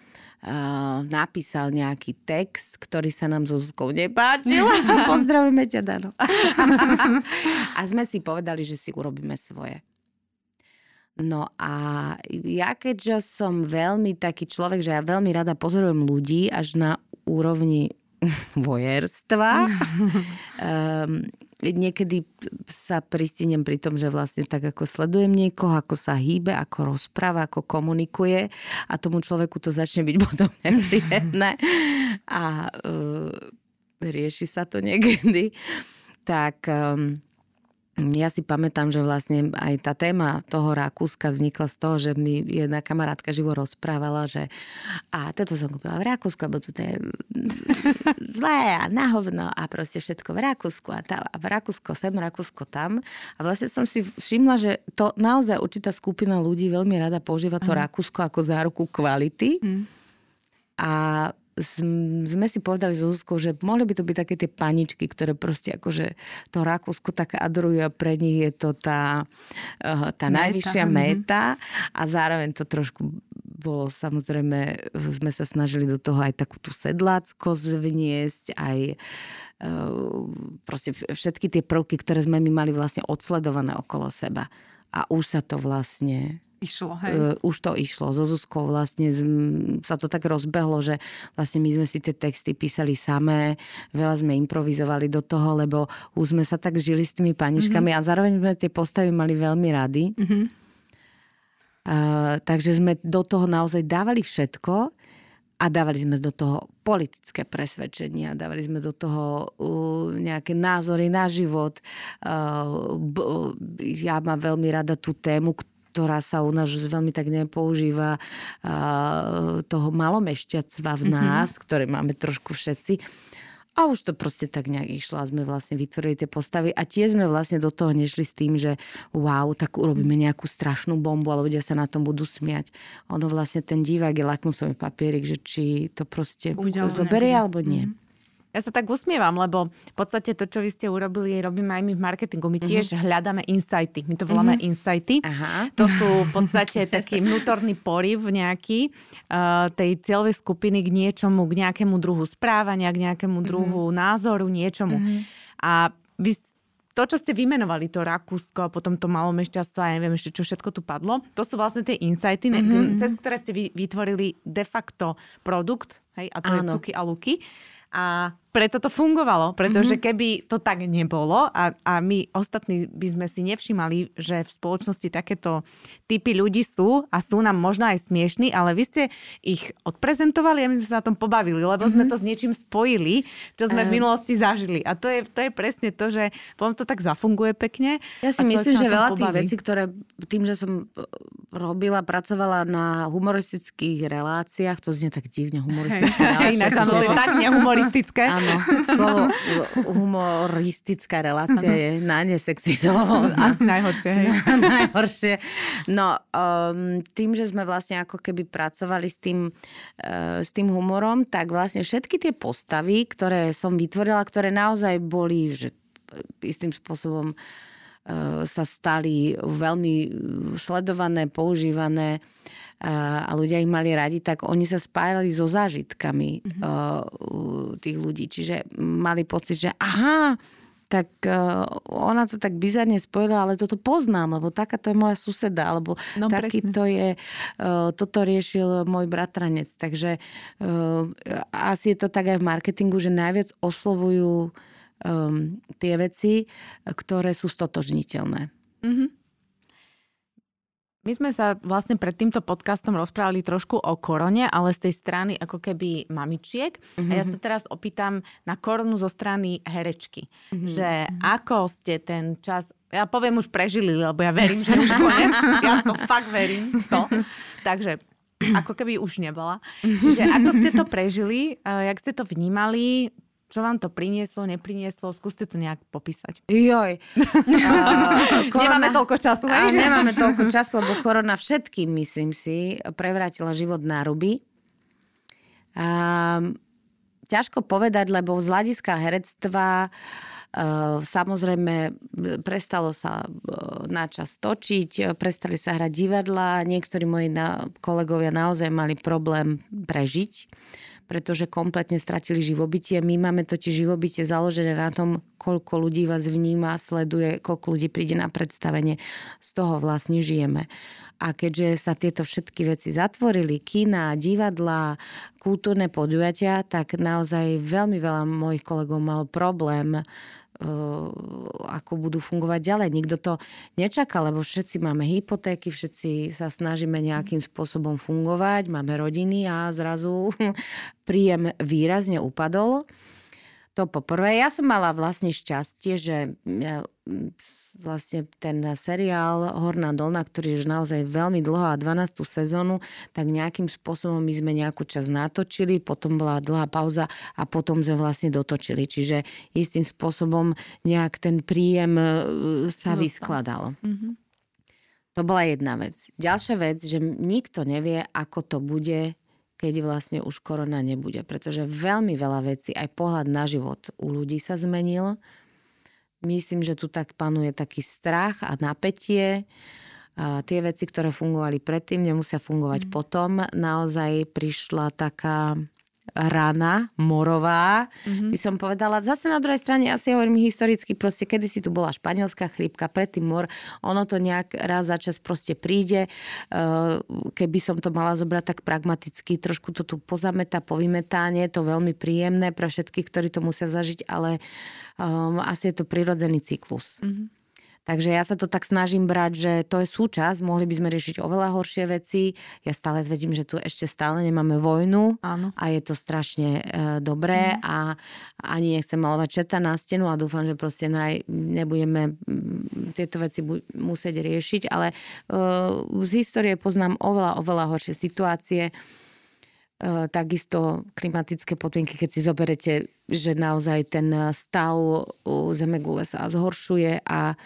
napísal nejaký text, ktorý sa nám so Zuzkou nepáčil. *laughs* Pozdravujeme ťa, Dano. *laughs* a sme si povedali, že si urobíme svoje. No a ja keďže som veľmi taký človek, že ja veľmi rada pozorujem ľudí až na úrovni *laughs* vojerstva. um, niekedy sa pristinem pri tom, že vlastne tak ako sledujem niekoho, ako sa hýbe, ako rozpráva, ako komunikuje a tomu človeku to začne byť *laughs* potom nepríjemné a uh, rieši sa to niekedy. Tak um, ja si pamätám, že vlastne aj tá téma toho Rakúska vznikla z toho, že mi jedna kamarátka živo rozprávala, že a toto som kúpila v Rakúsku, lebo tu je *laughs* zlé a nahovno a proste všetko v Rakúsku a, tá, a v Rakúsko sem, Rakúsko tam. A vlastne som si všimla, že to naozaj určitá skupina ľudí veľmi rada používa to Rakúsko ako záruku kvality. Mm. A sme si povedali so Zuzkou, že mohli by to byť také tie paničky, ktoré proste akože to Rakúsko tak adorujú a pre nich je to tá, eh, tá meta. najvyššia mhm. meta a zároveň to trošku bolo samozrejme, sme sa snažili do toho aj takú tú sedlácko zvniesť, aj eh, proste všetky tie prvky, ktoré sme my mali vlastne odsledované okolo seba. A už sa to vlastne Išlo, hej. Uh, už to išlo. So Zuzkou vlastne z, sa to tak rozbehlo, že vlastne my sme si tie texty písali samé, veľa sme improvizovali do toho, lebo už sme sa tak žili s tými paničkami mm-hmm. a zároveň sme tie postavy mali veľmi rady. Mm-hmm. Uh, takže sme do toho naozaj dávali všetko a dávali sme do toho politické presvedčenia, dávali sme do toho uh, nejaké názory na život. Uh, b- ja mám veľmi rada tú tému, ktorá sa u nás veľmi tak nepoužíva, toho malomešťactva v mhm. nás, mm-hmm. ktoré máme trošku všetci. A už to proste tak nejak išlo a sme vlastne vytvorili tie postavy a tiež sme vlastne do toho nešli s tým, že wow, tak urobíme nejakú strašnú bombu a ľudia sa na tom budú smiať. Ono vlastne ten divák je lakmusový papierik, že či to proste Uďal, zoberie alebo nie. Mm-hmm. Ja sa tak usmievam, lebo v podstate to, čo vy ste urobili, robíme aj my v marketingu. My tiež uh-huh. hľadáme insighty. My to voláme uh-huh. insighty. Aha. To sú v podstate taký *laughs* vnútorný poriv nejaký uh, tej cieľovej skupiny k niečomu, k nejakému druhu správania, k nejakému druhu uh-huh. názoru, niečomu. Uh-huh. A vy to, čo ste vymenovali, to Rakúsko a potom to malomešťastvo a neviem ešte, čo všetko tu padlo, to sú vlastne tie insighty, mm-hmm. cez ktoré ste vytvorili de facto produkt, hej, a to Áno. je cuky a luky. A preto to fungovalo, pretože mm-hmm. keby to tak nebolo a, a my ostatní by sme si nevšimali, že v spoločnosti takéto typy ľudí sú a sú nám možno aj smiešní, ale vy ste ich odprezentovali a my sme sa na tom pobavili, lebo mm-hmm. sme mhm. to s niečím spojili, čo sme v minulosti zažili. A to je, to je presne to, že potom to tak zafunguje pekne. Ja si myslím, že veľa tých vecí, ktoré tým, že som e, robila, pracovala na humoristických reláciách, to znie tak divne *laughs* humoristické. Ináč, to je tak *laughs* nehumoristické. Áno, slovo *laughs* humoristická relácia je najnesexy slovo. Asi najhoršie, hej. *laughs* najhoršie. No, um, tým, že sme vlastne ako keby pracovali s tým, uh, s tým humorom, tak vlastne všetky tie postavy, ktoré som vytvorila, ktoré naozaj boli že istým spôsobom uh, sa stali veľmi sledované, používané uh, a ľudia ich mali radi, tak oni sa spájali so zážitkami mm-hmm. tých ľudí. Čiže mali pocit, že aha, tak ona to tak bizarne spojila, ale toto poznám, lebo taká to je moja suseda, alebo no, taký presne. to je, toto riešil môj bratranec. Takže asi je to tak aj v marketingu, že najviac oslovujú um, tie veci, ktoré sú stotožniteľné. Mm-hmm. My sme sa vlastne pred týmto podcastom rozprávali trošku o korone, ale z tej strany ako keby mamičiek. Mm-hmm. A ja sa mhm. teraz opýtam na koronu zo strany herečky. Mm-hmm. Že ako ste ten čas, ja poviem už prežili, lebo ja verím, že už konec. *laughs* Ja to fakt verím. To. Takže ako keby už nebola. Čiže ako ste to prežili, eh, jak ste to vnímali, čo vám to prinieslo, neprinieslo? Skúste to nejak popísať. Joj. Uh, *laughs* korona, nemáme toľko času. A nemáme toľko času, lebo korona všetkým, myslím si, prevrátila život na ruby. Uh, ťažko povedať, lebo z hľadiska herectva Uh, samozrejme, prestalo sa uh, na čas točiť, prestali sa hrať divadla, niektorí moji na, kolegovia naozaj mali problém prežiť pretože kompletne stratili živobytie. My máme totiž živobytie založené na tom, koľko ľudí vás vníma, sleduje, koľko ľudí príde na predstavenie. Z toho vlastne žijeme. A keďže sa tieto všetky veci zatvorili, kina, divadla, kultúrne podujatia, tak naozaj veľmi veľa mojich kolegov mal problém ako budú fungovať ďalej. Nikto to nečaká, lebo všetci máme hypotéky, všetci sa snažíme nejakým spôsobom fungovať, máme rodiny a zrazu *laughs* príjem výrazne upadol. To poprvé. Ja som mala vlastne šťastie, že vlastne ten seriál Horná dolná, ktorý je už naozaj veľmi dlho a 12. sezónu, tak nejakým spôsobom my sme nejakú čas natočili, potom bola dlhá pauza a potom sme vlastne dotočili. Čiže istým spôsobom nejak ten príjem e, sa vyskladal. Mm-hmm. To bola jedna vec. Ďalšia vec, že nikto nevie, ako to bude keď vlastne už korona nebude. Pretože veľmi veľa vecí, aj pohľad na život u ľudí sa zmenil. Myslím, že tu tak panuje taký strach a napätie. A tie veci, ktoré fungovali predtým, nemusia fungovať mm. potom. Naozaj prišla taká rana morová, mm-hmm. by som povedala. Zase na druhej strane, asi hovorím historicky, proste kedy si tu bola španielská chrípka, predtým mor, ono to nejak raz za čas proste príde. Keby som to mala zobrať tak pragmaticky, trošku to tu pozametá, povymetá, nie je to veľmi príjemné pre všetkých, ktorí to musia zažiť, ale um, asi je to prirodzený cyklus. Mm-hmm. Takže ja sa to tak snažím brať, že to je súčasť, mohli by sme riešiť oveľa horšie veci. Ja stále vedím, že tu ešte stále nemáme vojnu Áno. a je to strašne e, dobré mm. a ani nechcem malovať četa na stenu a dúfam, že proste naj, nebudeme tieto veci bu- musieť riešiť, ale e, z histórie poznám oveľa, oveľa horšie situácie. E, takisto klimatické podmienky, keď si zoberete, že naozaj ten stav Zemegule sa zhoršuje a e,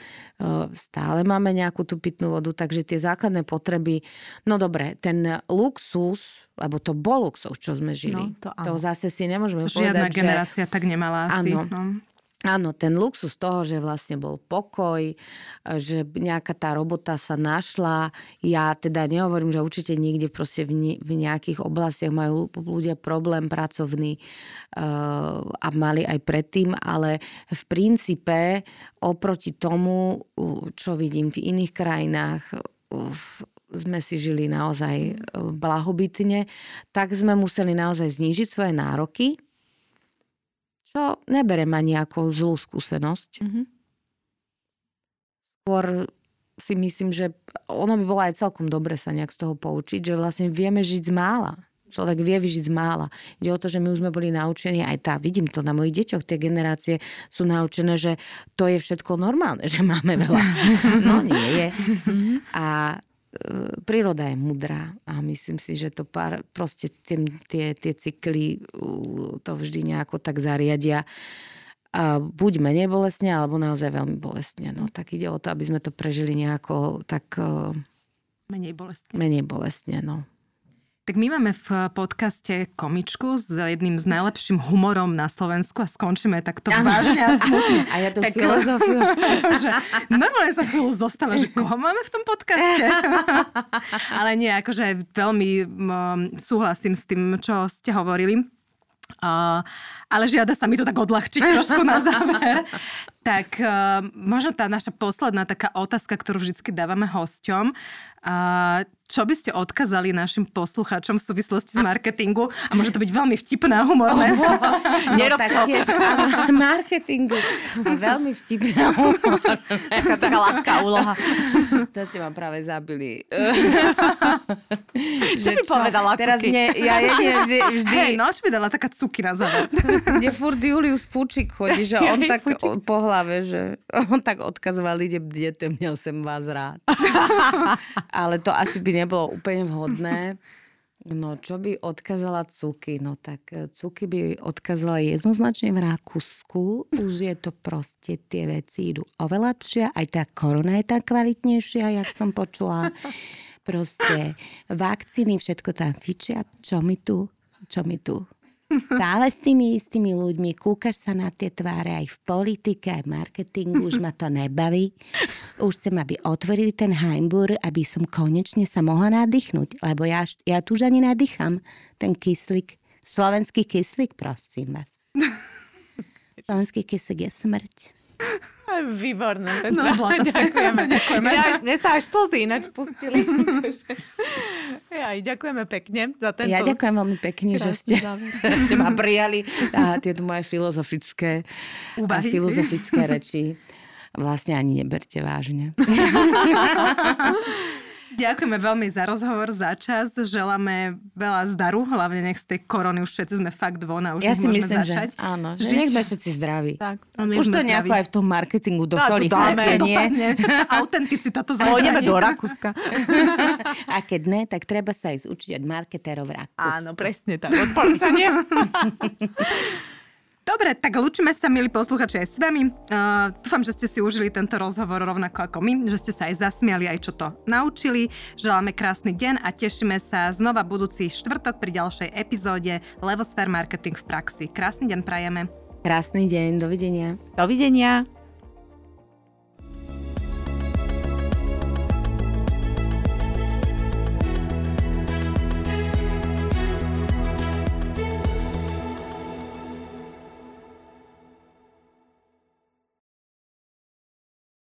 stále máme nejakú tú pitnú vodu, takže tie základné potreby, no dobre, ten luxus, lebo to bol luxus, čo sme žili. No, to, to zase si nemôžeme Žiadna povedať, generácia tak nemala asi. Áno. No. Áno, ten luxus toho, že vlastne bol pokoj, že nejaká tá robota sa našla. Ja teda nehovorím, že určite niekde proste v, nejakých oblastiach majú ľudia problém pracovný uh, a mali aj predtým, ale v princípe oproti tomu, čo vidím v iných krajinách, sme si žili naozaj blahobytne, tak sme museli naozaj znížiť svoje nároky čo neberem ani ako zlú skúsenosť. Mhm. Skôr si myslím, že ono by bolo aj celkom dobre sa nejak z toho poučiť, že vlastne vieme žiť z mála. Človek vie vyžiť z mála. Ide o to, že my už sme boli naučení, aj tá, vidím to na mojich deťoch, tie generácie sú naučené, že to je všetko normálne, *laughs* že máme veľa. *laughs* No nie je. A e, príroda je mudrá a myslím si, že to pár, proste tie, tie, tie cykly to vždy nejako tak zariadia. A buď menej bolestne, alebo naozaj veľmi bolestne. No tak ide o to, aby sme to prežili nejako tak uh, Menej bolestne. menej bolestne. No. Tak my máme v podcaste komičku s jedným z najlepším humorom na Slovensku a skončíme takto vážne a smutne. A ja tú Tak- filozofiu... *laughs* že normálne sa chvíľu zostala, že koho máme v tom podcaste. *laughs* Ale nie, akože veľmi súhlasím s tým, čo ste hovorili. Uh, ale žiada sa mi to tak odľahčiť trošku na záver. *laughs* Tak uh, možno tá naša posledná taká otázka, ktorú vždy dávame hosťom. Uh, čo by ste odkazali našim poslucháčom v súvislosti s marketingu? A môže to byť veľmi vtipné *laughs* a humorné. No tak tiež marketingu. A veľmi vtipná humor. Taká, taká ľahká úloha. To ste ma práve zabili. *laughs* Čo by povedala, Teraz Kuky? mne, ja jedine vždy, vždy Hej, noč mi dala taká cuky na záver. *laughs* Kde furt Julius Fučík chodí, že on tak o- po hlave, že on tak odkazoval, ide bdete, měl som vás rád. Ale to asi by nebolo úplne vhodné. No, čo by odkazala Cuky? No tak e, Cuky by odkazala jednoznačne v Rakúsku. Už je to proste, tie veci idú oveľa lepšie. Aj tá korona je tá kvalitnejšia, jak som počula. Proste vakcíny, všetko tam fičia. Čo mi tu? Čo mi tu? Stále s tými istými ľuďmi, kúkaš sa na tie tváre aj v politike, aj v marketingu, už ma to nebaví. Už chcem, aby otvorili ten Heimbur, aby som konečne sa mohla nadýchnuť, lebo ja, ja tu už ani nadýcham ten kyslík. Slovenský kyslík, prosím vás. *laughs* Slovenský kyslík je smrť. Výborné. No, Zlata, *laughs* ďakujeme, *laughs* ďakujeme. Ja, mne sa až slzy ináč pustili. *laughs* ja, ďakujeme pekne za tento... Ja ďakujem veľmi pekne, že ste, ste ma prijali a tieto moje filozofické, a filozofické reči vlastne ani neberte vážne. Ďakujeme veľmi za rozhovor, za čas. Želáme veľa zdaru, hlavne nech z tej korony už všetci sme fakt von a už Ja si môžeme myslím, začať. že áno, že žiť. nech sme všetci zdraví. Tak. Už to nejako zdraví. aj v tom marketingu došlo to dáme. nie. *laughs* Autenticita to Pôjdeme zachráni. do Rakúska. *laughs* A keď ne, tak treba sa ísť učiť od marketérov v Rakúsku. Áno, presne tak. Odporúčanie. *laughs* Dobre, tak lúčime sa, milí posluchači, aj s vami. Uh, dúfam, že ste si užili tento rozhovor rovnako ako my, že ste sa aj zasmiali, aj čo to naučili. Želáme krásny deň a tešíme sa znova budúci štvrtok pri ďalšej epizóde Levosfér Marketing v praxi. Krásny deň prajeme. Krásny deň, dovidenia. Dovidenia.